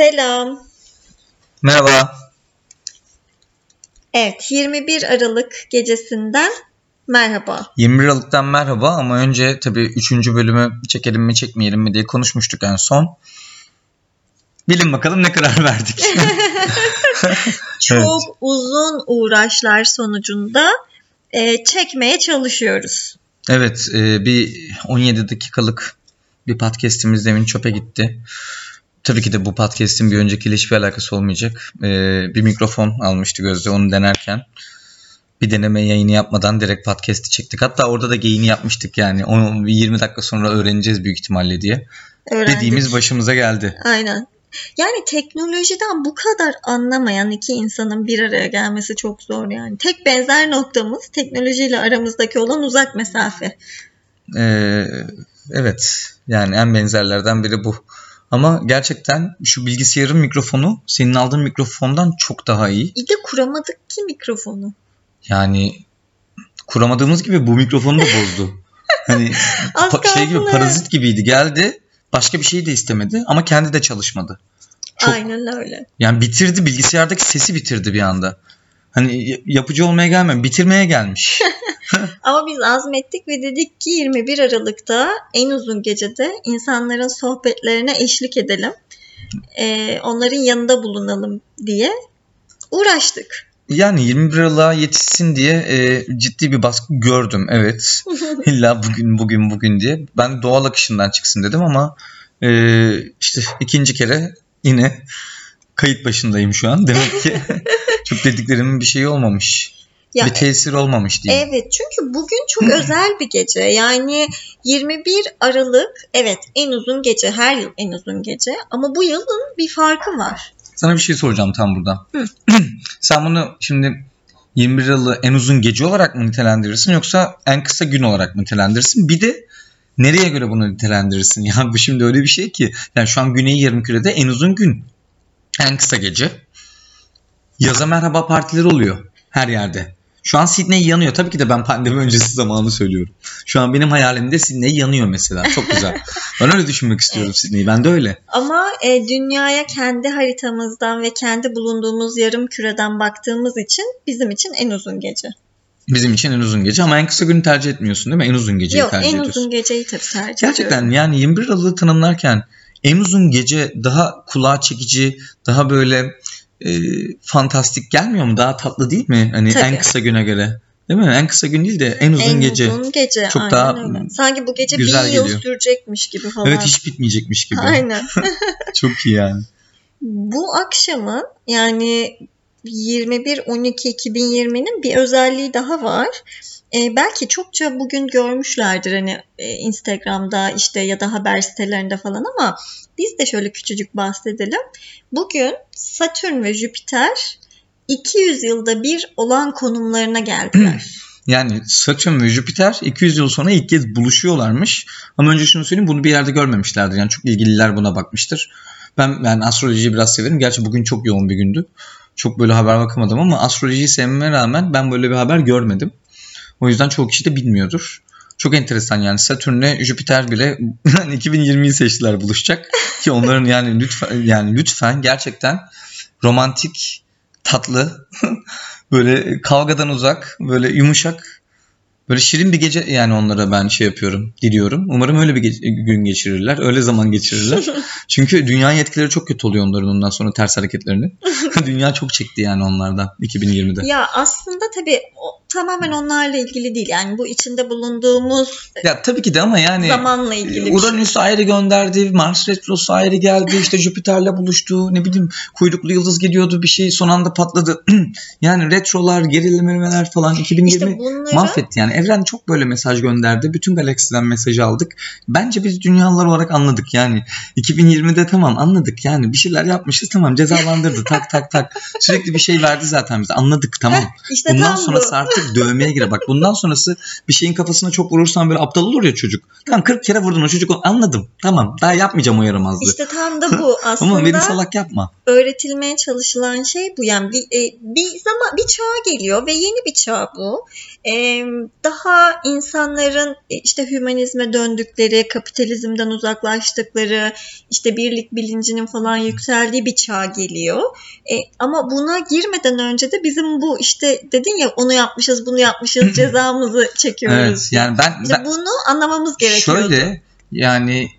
Selam. Merhaba. Evet, 21 Aralık gecesinden merhaba. 21 Aralık'tan merhaba ama önce tabii 3. bölümü çekelim mi çekmeyelim mi diye konuşmuştuk en son. Bilin bakalım ne karar verdik. Çok Evet. uzun uğraşlar sonucunda e, çekmeye çalışıyoruz. evet e, bir 17 dakikalık bir podcast'imiz demin çöpe gitti. Tabii ki de bu podcast'in bir öncekiyle hiçbir alakası olmayacak. E, bir mikrofon almıştı Gözde onu denerken. Bir deneme yayını yapmadan direkt podcast'i çektik. Hatta orada da geyini yapmıştık yani. Onu bir 20 dakika sonra öğreneceğiz büyük ihtimalle diye. Öğrendik. Dediğimiz başımıza geldi. Aynen. Yani teknolojiden bu kadar anlamayan iki insanın bir araya gelmesi çok zor yani. Tek benzer noktamız teknolojiyle aramızdaki olan uzak mesafe. Ee, evet yani en benzerlerden biri bu. Ama gerçekten şu bilgisayarın mikrofonu senin aldığın mikrofondan çok daha iyi. İyi de kuramadık ki mikrofonu. Yani kuramadığımız gibi bu mikrofonu da bozdu. Hani pa- şey gibi parazit gibiydi geldi başka bir şey de istemedi ama kendi de çalışmadı. Çok Aynen öyle. yani bitirdi bilgisayardaki sesi bitirdi bir anda. Hani yapıcı olmaya gelmemiş bitirmeye gelmiş. Ama biz azmettik ve dedik ki 21 Aralık'ta en uzun gecede insanların sohbetlerine eşlik edelim. Ee, onların yanında bulunalım diye uğraştık. Yani 21 Aralık'a yetişsin diye e, ciddi bir baskı gördüm evet. İlla bugün bugün bugün diye. Ben doğal akışından çıksın dedim ama e, işte ikinci kere yine kayıt başındayım şu an. Demek ki çok dediklerimin bir şeyi olmamış. Ya, bir tesir olmamış diyeyim. evet çünkü bugün çok özel bir gece. Yani 21 Aralık evet en uzun gece her yıl en uzun gece ama bu yılın bir farkı var. Sana bir şey soracağım tam burada. Sen bunu şimdi 21 Aralık'ı en uzun gece olarak mı nitelendirirsin yoksa en kısa gün olarak mı nitelendirirsin? Bir de nereye göre bunu nitelendirirsin? Yani bu şimdi öyle bir şey ki yani şu an Güney Yarımküre'de en uzun gün. En kısa gece. Yaza merhaba partileri oluyor her yerde. Şu an Sydney yanıyor. Tabii ki de ben pandemi öncesi zamanı söylüyorum. Şu an benim hayalimde Sydney yanıyor mesela. Çok güzel. ben öyle düşünmek istiyorum Sydney'i. Ben de öyle. Ama e, dünyaya kendi haritamızdan ve kendi bulunduğumuz yarım küreden baktığımız için bizim için en uzun gece. Bizim için en uzun gece ama en kısa günü tercih etmiyorsun değil mi? En uzun geceyi Yok tercih en ediyorsun. uzun geceyi tabii tercih ediyorum. Gerçekten yani 21 Aralık'ı tanımlarken en uzun gece daha kulağa çekici, daha böyle e, fantastik gelmiyor mu? Daha tatlı değil mi? Hani Tabii. en kısa güne göre. Değil mi? En kısa gün değil de en uzun en gece. uzun gece. Çok aynen daha öyle. Sanki bu gece güzel bir yıl geliyor. sürecekmiş gibi falan. Evet hiç bitmeyecekmiş gibi. Aynen. Çok iyi yani. bu akşamın yani 21-12-2020'nin bir özelliği daha var. Ee, belki çokça bugün görmüşlerdir hani e, Instagram'da işte ya da haber sitelerinde falan ama biz de şöyle küçücük bahsedelim. Bugün Satürn ve Jüpiter 200 yılda bir olan konumlarına geldiler. Yani Satürn ve Jüpiter 200 yıl sonra ilk kez buluşuyorlarmış. Ama önce şunu söyleyeyim bunu bir yerde görmemişlerdir. Yani çok ilgililer buna bakmıştır. Ben ben astrolojiyi biraz severim. Gerçi bugün çok yoğun bir gündü. Çok böyle haber bakamadım ama astrolojiyi sevmeme rağmen ben böyle bir haber görmedim. O yüzden çoğu kişi de bilmiyordur. Çok enteresan yani Satürn'le Jüpiter bile yani 2020'yi seçtiler buluşacak ki onların yani lütfen yani lütfen gerçekten romantik, tatlı, böyle kavgadan uzak, böyle yumuşak, böyle şirin bir gece yani onlara ben şey yapıyorum, diliyorum. Umarım öyle bir ge- gün geçirirler, öyle zaman geçirirler. Çünkü dünya etkileri çok kötü oluyor onların ondan sonra ters hareketlerini. dünya çok çekti yani onlardan 2020'de. Ya aslında tabii tamamen onlarla ilgili değil. Yani bu içinde bulunduğumuz Ya tabii ki de ama yani zamanla ilgili bir şey. Uranüs ayrı gönderdi, Mars retrosu ayrı geldi, işte Jüpiter'le buluştu, ne bileyim kuyruklu yıldız geliyordu bir şey son anda patladı. yani retrolar, gerilemeler falan 2020 İşte bunları mahvetti yani. Evren çok böyle mesaj gönderdi. Bütün galaksiden mesaj aldık. Bence biz dünyalar olarak anladık yani. 2020'de tamam anladık yani bir şeyler yapmışız tamam cezalandırdı tak tak tak. Sürekli bir şey verdi zaten bize anladık tamam. işte Bundan tam sonrası bu. artık artık dövmeye girer. Bak bundan sonrası bir şeyin kafasına çok vurursan böyle aptal olur ya çocuk. Tamam 40 kere vurdun o çocuk anladım. Tamam daha yapmayacağım o yaramazlığı. İşte tam da bu aslında. Ama beni salak yapma. öğretilmeye çalışılan şey bu. Yani bir, e, bir zaman bir çağa geliyor ve yeni bir çağ bu. E, daha insanların e, işte hümanizme döndükleri, kapitalizmden uzaklaştıkları, işte birlik bilincinin falan yükseldiği bir çağ geliyor. E, ama buna girmeden önce de bizim bu işte dedin ya onu yapmışız, bunu yapmışız, cezamızı çekiyoruz. Evet yani ben, İşte ben bunu anlamamız gerekiyordu. şöyle yani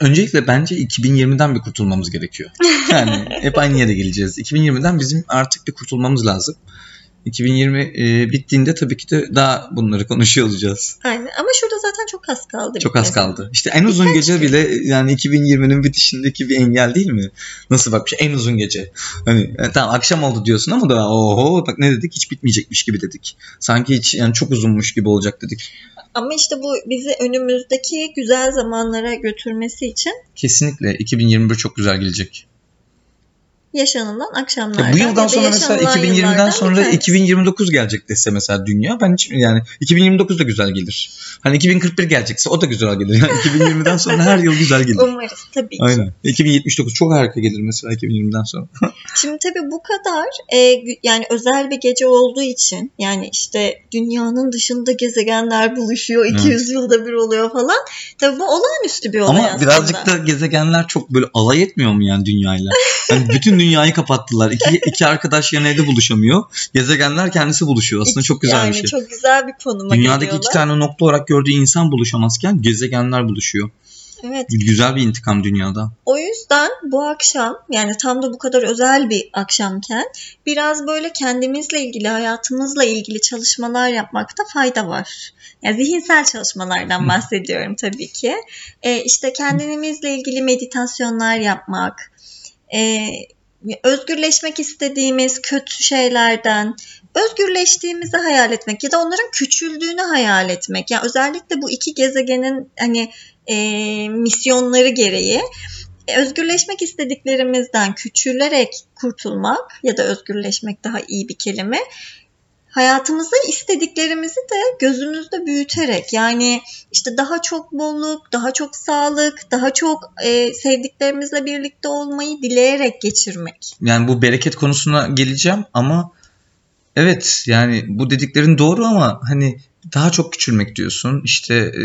öncelikle bence 2020'den bir kurtulmamız gerekiyor. Yani hep aynı yere geleceğiz. 2020'den bizim artık bir kurtulmamız lazım. 2020 e, bittiğinde tabii ki de daha bunları konuşuyor olacağız. Aynen. Ama şurada zaten çok az kaldı. Çok az bitmesine. kaldı. İşte en uzun Birkaç gece gün. bile yani 2020'nin bitişindeki bir engel değil mi? Nasıl bak en uzun gece. Hani e, tamam akşam oldu diyorsun ama da oho bak ne dedik hiç bitmeyecekmiş gibi dedik. Sanki hiç yani çok uzunmuş gibi olacak dedik. Ama işte bu bizi önümüzdeki güzel zamanlara götürmesi için Kesinlikle 2021 çok güzel gelecek. Yaşanılan akşamlardan Ya bu yıldan sonra mesela yaşanılan 2020'den yıllardan sonra tanesi. 2029 gelecek dese mesela dünya ben hiç yani 2029 da güzel gelir. Hani 2041 gelecekse o da güzel gelir. Yani 2020'den sonra her yıl güzel gelir. Umarız tabii ki. Aynen. 2079 çok harika gelir mesela 2020'den sonra. Şimdi tabii bu kadar e, yani özel bir gece olduğu için yani işte dünyanın dışında gezegenler buluşuyor 200 yılda bir oluyor falan. Tabii bu olağanüstü bir olay Ama aslında. birazcık da gezegenler çok böyle alay etmiyor mu yani dünyayla? Yani bütün dünyayı kapattılar. İki, iki arkadaş yan evde buluşamıyor. Gezegenler kendisi buluşuyor. Aslında çok güzel yani bir şey. çok güzel bir konuma Dünyadaki geliyorlar. iki tane nokta olarak gördüğü insan buluşamazken gezegenler buluşuyor. Evet. Güzel bir intikam dünyada. O yüzden bu akşam yani tam da bu kadar özel bir akşamken biraz böyle kendimizle ilgili, hayatımızla ilgili çalışmalar yapmakta fayda var. Yani zihinsel çalışmalardan bahsediyorum tabii ki. Ee, işte kendimizle ilgili meditasyonlar yapmak, e, özgürleşmek istediğimiz kötü şeylerden özgürleştiğimizi hayal etmek ya da onların küçüldüğünü hayal etmek. Yani özellikle bu iki gezegenin hani e, misyonları gereği e, özgürleşmek istediklerimizden küçülerek kurtulmak ya da özgürleşmek daha iyi bir kelime. Hayatımızda istediklerimizi de gözümüzde büyüterek yani işte daha çok bolluk, daha çok sağlık, daha çok e, sevdiklerimizle birlikte olmayı dileyerek geçirmek. Yani bu bereket konusuna geleceğim ama evet yani bu dediklerin doğru ama hani daha çok küçülmek diyorsun. İşte e,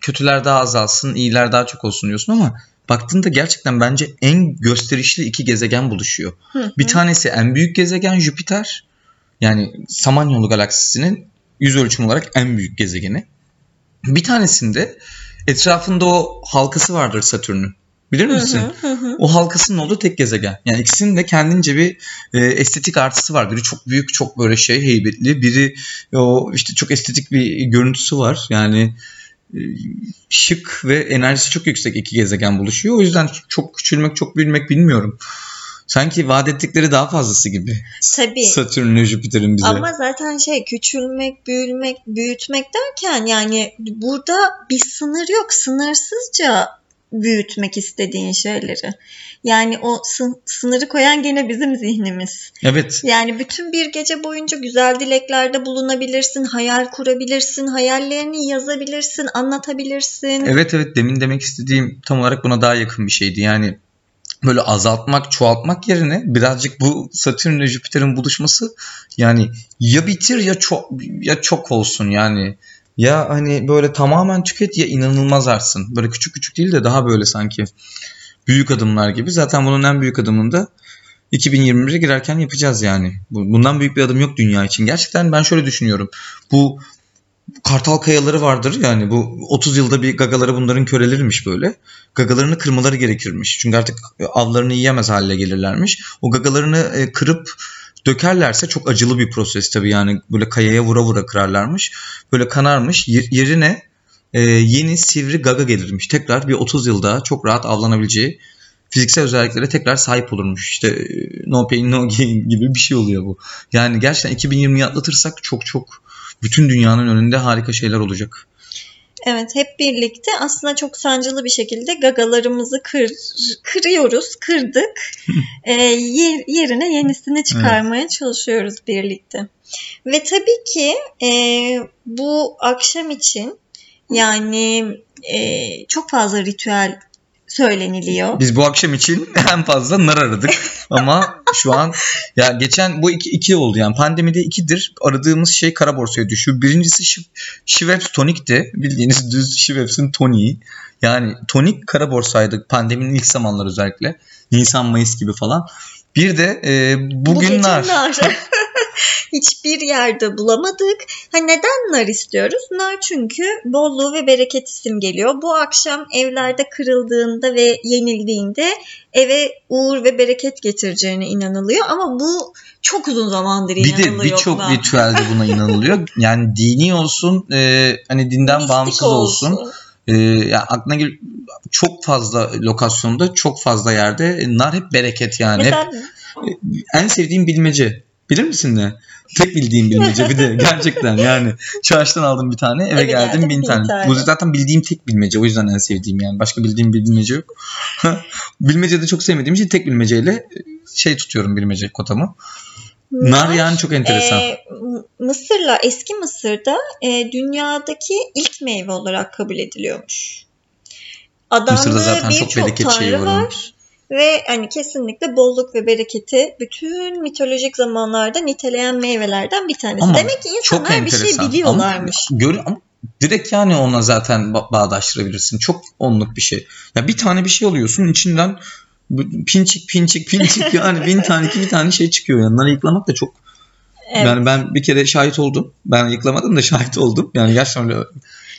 kötüler daha azalsın, iyiler daha çok olsun diyorsun ama baktığında gerçekten bence en gösterişli iki gezegen buluşuyor. Hı Bir hı. tanesi en büyük gezegen Jüpiter. Yani Samanyolu galaksisinin yüz ölçümü olarak en büyük gezegeni. Bir tanesinde etrafında o halkası vardır Satürn'ün. Bilir misin? hı, hı hı. O halkasının olduğu tek gezegen. Yani ikisinin de kendince bir e, estetik artısı var. Biri çok büyük, çok böyle şey heybetli. Biri o işte çok estetik bir görüntüsü var. Yani e, şık ve enerjisi çok yüksek iki gezegen buluşuyor. O yüzden çok küçülmek, çok büyümek bilmiyorum. Sanki vaat ettikleri daha fazlası gibi. Tabii. Satürn'le Jüpiter'in bize. Ama zaten şey küçülmek, büyülmek, büyütmek derken yani burada bir sınır yok. Sınırsızca büyütmek istediğin şeyleri. Yani o sın- sınırı koyan gene bizim zihnimiz. Evet. Yani bütün bir gece boyunca güzel dileklerde bulunabilirsin, hayal kurabilirsin, hayallerini yazabilirsin, anlatabilirsin. Evet evet demin demek istediğim tam olarak buna daha yakın bir şeydi. Yani böyle azaltmak, çoğaltmak yerine birazcık bu Satürn ile Jüpiter'in buluşması yani ya bitir ya çok ya çok olsun yani. Ya hani böyle tamamen tüket ya inanılmaz arsın. Böyle küçük küçük değil de daha böyle sanki büyük adımlar gibi. Zaten bunun en büyük adımını da 2021'e girerken yapacağız yani. Bu- Bundan büyük bir adım yok dünya için. Gerçekten ben şöyle düşünüyorum. Bu kartal kayaları vardır yani bu 30 yılda bir gagaları bunların körelermiş böyle. Gagalarını kırmaları gerekirmiş. Çünkü artık avlarını yiyemez hale gelirlermiş. O gagalarını e, kırıp dökerlerse çok acılı bir proses tabii yani böyle kayaya vura vura kırarlarmış. Böyle kanarmış Yer- yerine e, yeni sivri gaga gelirmiş. Tekrar bir 30 yılda çok rahat avlanabileceği fiziksel özelliklere tekrar sahip olurmuş. İşte e, no pain no gain gibi bir şey oluyor bu. Yani gerçekten 2020'yi atlatırsak çok çok bütün dünyanın önünde harika şeyler olacak. Evet hep birlikte aslında çok sancılı bir şekilde gagalarımızı kır, kırıyoruz, kırdık. e, yer, yerine yenisini çıkarmaya çalışıyoruz birlikte. Ve tabii ki e, bu akşam için yani e, çok fazla ritüel söyleniliyor. Biz bu akşam için en fazla nar aradık ama şu an ya geçen bu iki, iki oldu yani pandemide ikidir aradığımız şey kara borsaya düşüyor. Birincisi Şi- Schweppes tonikti bildiğiniz düz Schweppes'in toniği. Yani tonik kara borsaydı pandeminin ilk zamanları özellikle Nisan Mayıs gibi falan. Bir de e, Bu bugün gece nar. nar. Hiçbir yerde bulamadık. Ha neden nar istiyoruz? Nar çünkü bolluğu ve bereket simgeliyor. Bu akşam evlerde kırıldığında ve yenildiğinde eve uğur ve bereket getireceğine inanılıyor. Ama bu çok uzun zamandır Bir inanılıyor. de birçok ritüelde buna inanılıyor. Yani dini olsun, e, hani dinden Mistik bağımsız olsun. Ee, ya aklına gel çok fazla lokasyonda çok fazla yerde e, nar hep bereket yani. Hep Mesela en sevdiğim bilmece. Bilir misin ne? Tek bildiğim bilmece bir de gerçekten yani. Çarşıdan aldım bir tane eve, Eve geldim geldim, bin bin tane. tane. Bu zaten bildiğim tek bilmece o yüzden en sevdiğim yani. Başka bildiğim bir bilmece yok. bilmece de çok sevmediğim için tek bilmeceyle e, şey tutuyorum bilmece kotamı. Nar yani çok enteresan. e, Mısır'la eski Mısır'da e, dünyadaki ilk meyve olarak kabul ediliyormuş. Mısır'da Adandığı zaten çok bereket şeyi var. var. Ve hani kesinlikle bolluk ve bereketi bütün mitolojik zamanlarda niteleyen meyvelerden bir tanesi. Ama Demek ki insanlar bir şey biliyorlarmış. Ama, gör, ama direkt yani ona zaten ba- bağdaştırabilirsin. Çok onluk bir şey. Ya bir tane bir şey alıyorsun içinden pinçik pinçik pinçik yani bin tane iki bir tane şey çıkıyor. Yanları yıklamak da çok Evet. yani ben bir kere şahit oldum. Ben yıklamadım da şahit oldum. Yani gerçekten öyle.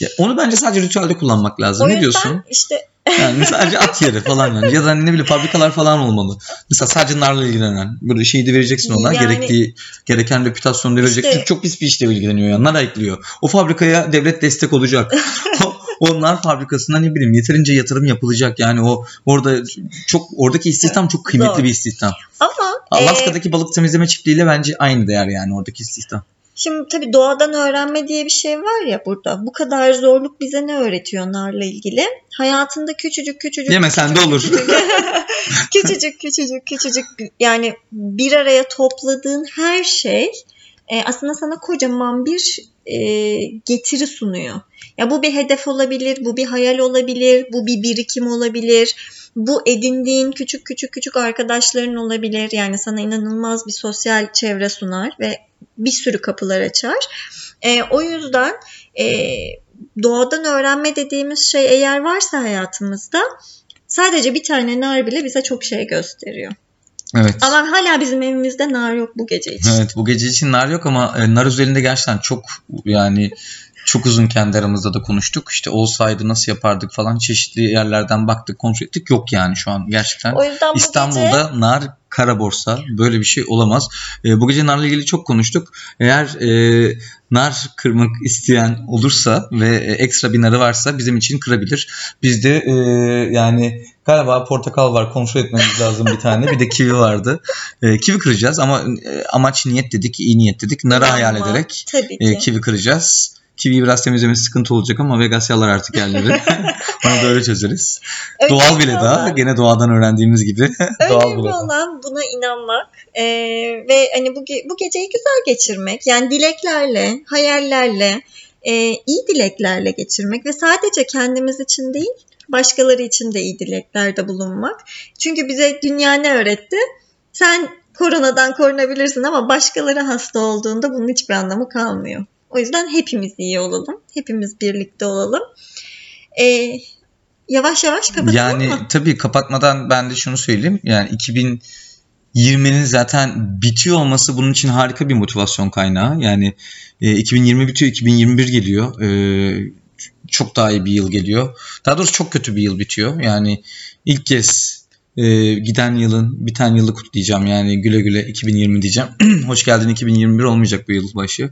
Ya onu bence sadece ritüelde kullanmak lazım. o ne diyorsun? işte Yani sadece at yeri falan yani. Ya da ne bileyim fabrikalar falan olmalı. Mesela sadece narla ilgilenen. Böyle şeyi de vereceksin ona. Yani- Gerektiği, gereken reputasyonu da vereceksin. İşte- Çok pis bir işle ilgileniyor yani. Nar ayıklıyor. O fabrikaya devlet destek olacak. o, o nar fabrikasına ne bileyim yeterince yatırım yapılacak. Yani o orada çok oradaki istihdam çok kıymetli Zor. bir istihdam. ama e, Alaska'daki balık temizleme çiftliğiyle bence aynı değer yani oradaki istihdam. Şimdi tabii doğadan öğrenme diye bir şey var ya burada. Bu kadar zorluk bize ne öğretiyor narla ilgili? Hayatında küçücük küçücük Yemesen de olur. küçücük küçücük küçücük yani bir araya topladığın her şey e, aslında sana kocaman bir e, getiri sunuyor. Ya bu bir hedef olabilir, bu bir hayal olabilir, bu bir birikim olabilir. Bu edindiğin küçük küçük küçük arkadaşların olabilir. Yani sana inanılmaz bir sosyal çevre sunar ve bir sürü kapılar açar. E, o yüzden e, doğadan öğrenme dediğimiz şey eğer varsa hayatımızda sadece bir tane nar bile bize çok şey gösteriyor. Evet. Ama hala bizim evimizde nar yok bu gece için. Evet bu gece için nar yok ama e, nar üzerinde gerçekten çok yani çok uzun kendi aramızda da konuştuk. İşte olsaydı nasıl yapardık falan çeşitli yerlerden baktık kontrol ettik. Yok yani şu an gerçekten O yüzden bu gece İstanbul'da nar kara borsa böyle bir şey olamaz. E, bu gece narla ilgili çok konuştuk. Eğer e, nar kırmak isteyen olursa ve e, ekstra bir narı varsa bizim için kırabilir. Bizde e, yani galiba portakal var kontrol etmemiz lazım bir tane. Bir de kivi vardı. E, kivi kıracağız ama e, amaç niyet dedik, iyi niyet dedik. Narı hayal inanma, ederek e, ki. kivi kıracağız. Kiviyi biraz temizlemesi sıkıntı olacak ama Vegas yalar artık yerleri. Onu da öyle çözeriz. Doğal Önemli bile daha. olan- Gene doğadan öğrendiğimiz gibi. Doğal bile daha. olan buna inanmak Ee, ve hani bu, bu geceyi güzel geçirmek. Yani dileklerle, hayallerle, e, iyi dileklerle geçirmek ve sadece kendimiz için değil, başkaları için de iyi dileklerde bulunmak. Çünkü bize dünya ne öğretti? Sen koronadan korunabilirsin ama başkaları hasta olduğunda bunun hiçbir anlamı kalmıyor. O yüzden hepimiz iyi olalım. Hepimiz birlikte olalım. Ee, yavaş yavaş kapatalım Yani mı? tabii kapatmadan ben de şunu söyleyeyim. Yani 2020'nin zaten bitiyor olması bunun için harika bir motivasyon kaynağı. Yani e, 2020 bitiyor, 2021 geliyor. E, çok daha iyi bir yıl geliyor. Daha doğrusu çok kötü bir yıl bitiyor. Yani ilk kez e, giden yılın biten yılı kutlayacağım. Yani güle güle 2020 diyeceğim. Hoş geldin 2021 olmayacak bu yıl başı.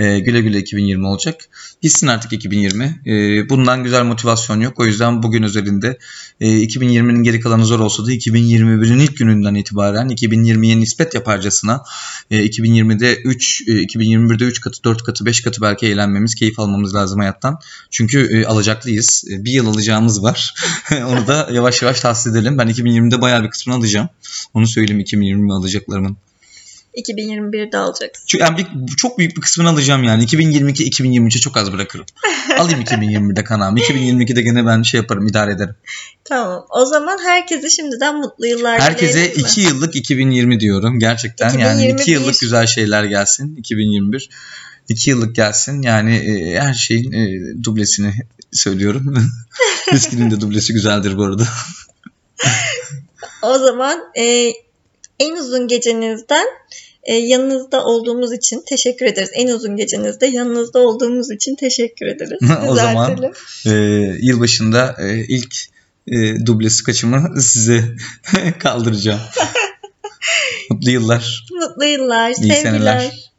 E, güle güle 2020 olacak. Gitsin artık 2020. E, bundan güzel motivasyon yok. O yüzden bugün özelinde e, 2020'nin geri kalanı zor olsa da 2021'in ilk gününden itibaren 2020'ye nispet yaparcasına e, 2020'de 3, e, 2021'de 3 katı, 4 katı, 5 katı belki eğlenmemiz, keyif almamız lazım hayattan. Çünkü e, alacaklıyız. E, bir yıl alacağımız var. Onu da yavaş yavaş tahsil edelim. Ben 2020'de bayağı bir kısmını alacağım. Onu söyleyeyim 2020 alacaklarımın. 2021'de alacaksın. Çünkü yani bir, çok büyük bir kısmını alacağım yani. 2022 2023'e çok az bırakırım. Alayım 2021'de kanağımı. 2022'de gene ben şey yaparım, idare ederim. Tamam. O zaman herkese şimdiden mutlu yıllar Herkese dileyelim mi? 2 yıllık 2020 diyorum gerçekten. Yani 2 2021. yıllık güzel şeyler gelsin 2021. 2 yıllık gelsin. Yani e, her şeyin e, dublesini söylüyorum. Eskinin de dublesi güzeldir bu arada. O zaman e, en uzun gecenizden e, yanınızda olduğumuz için teşekkür ederiz. En uzun gecenizde yanınızda olduğumuz için teşekkür ederiz. O zaman-. E, yılbaşında e, ilk e, dublesi kaçımı size kaldıracağım. Mutlu yıllar. Mutlu yıllar, İyi sevgiler. seneler.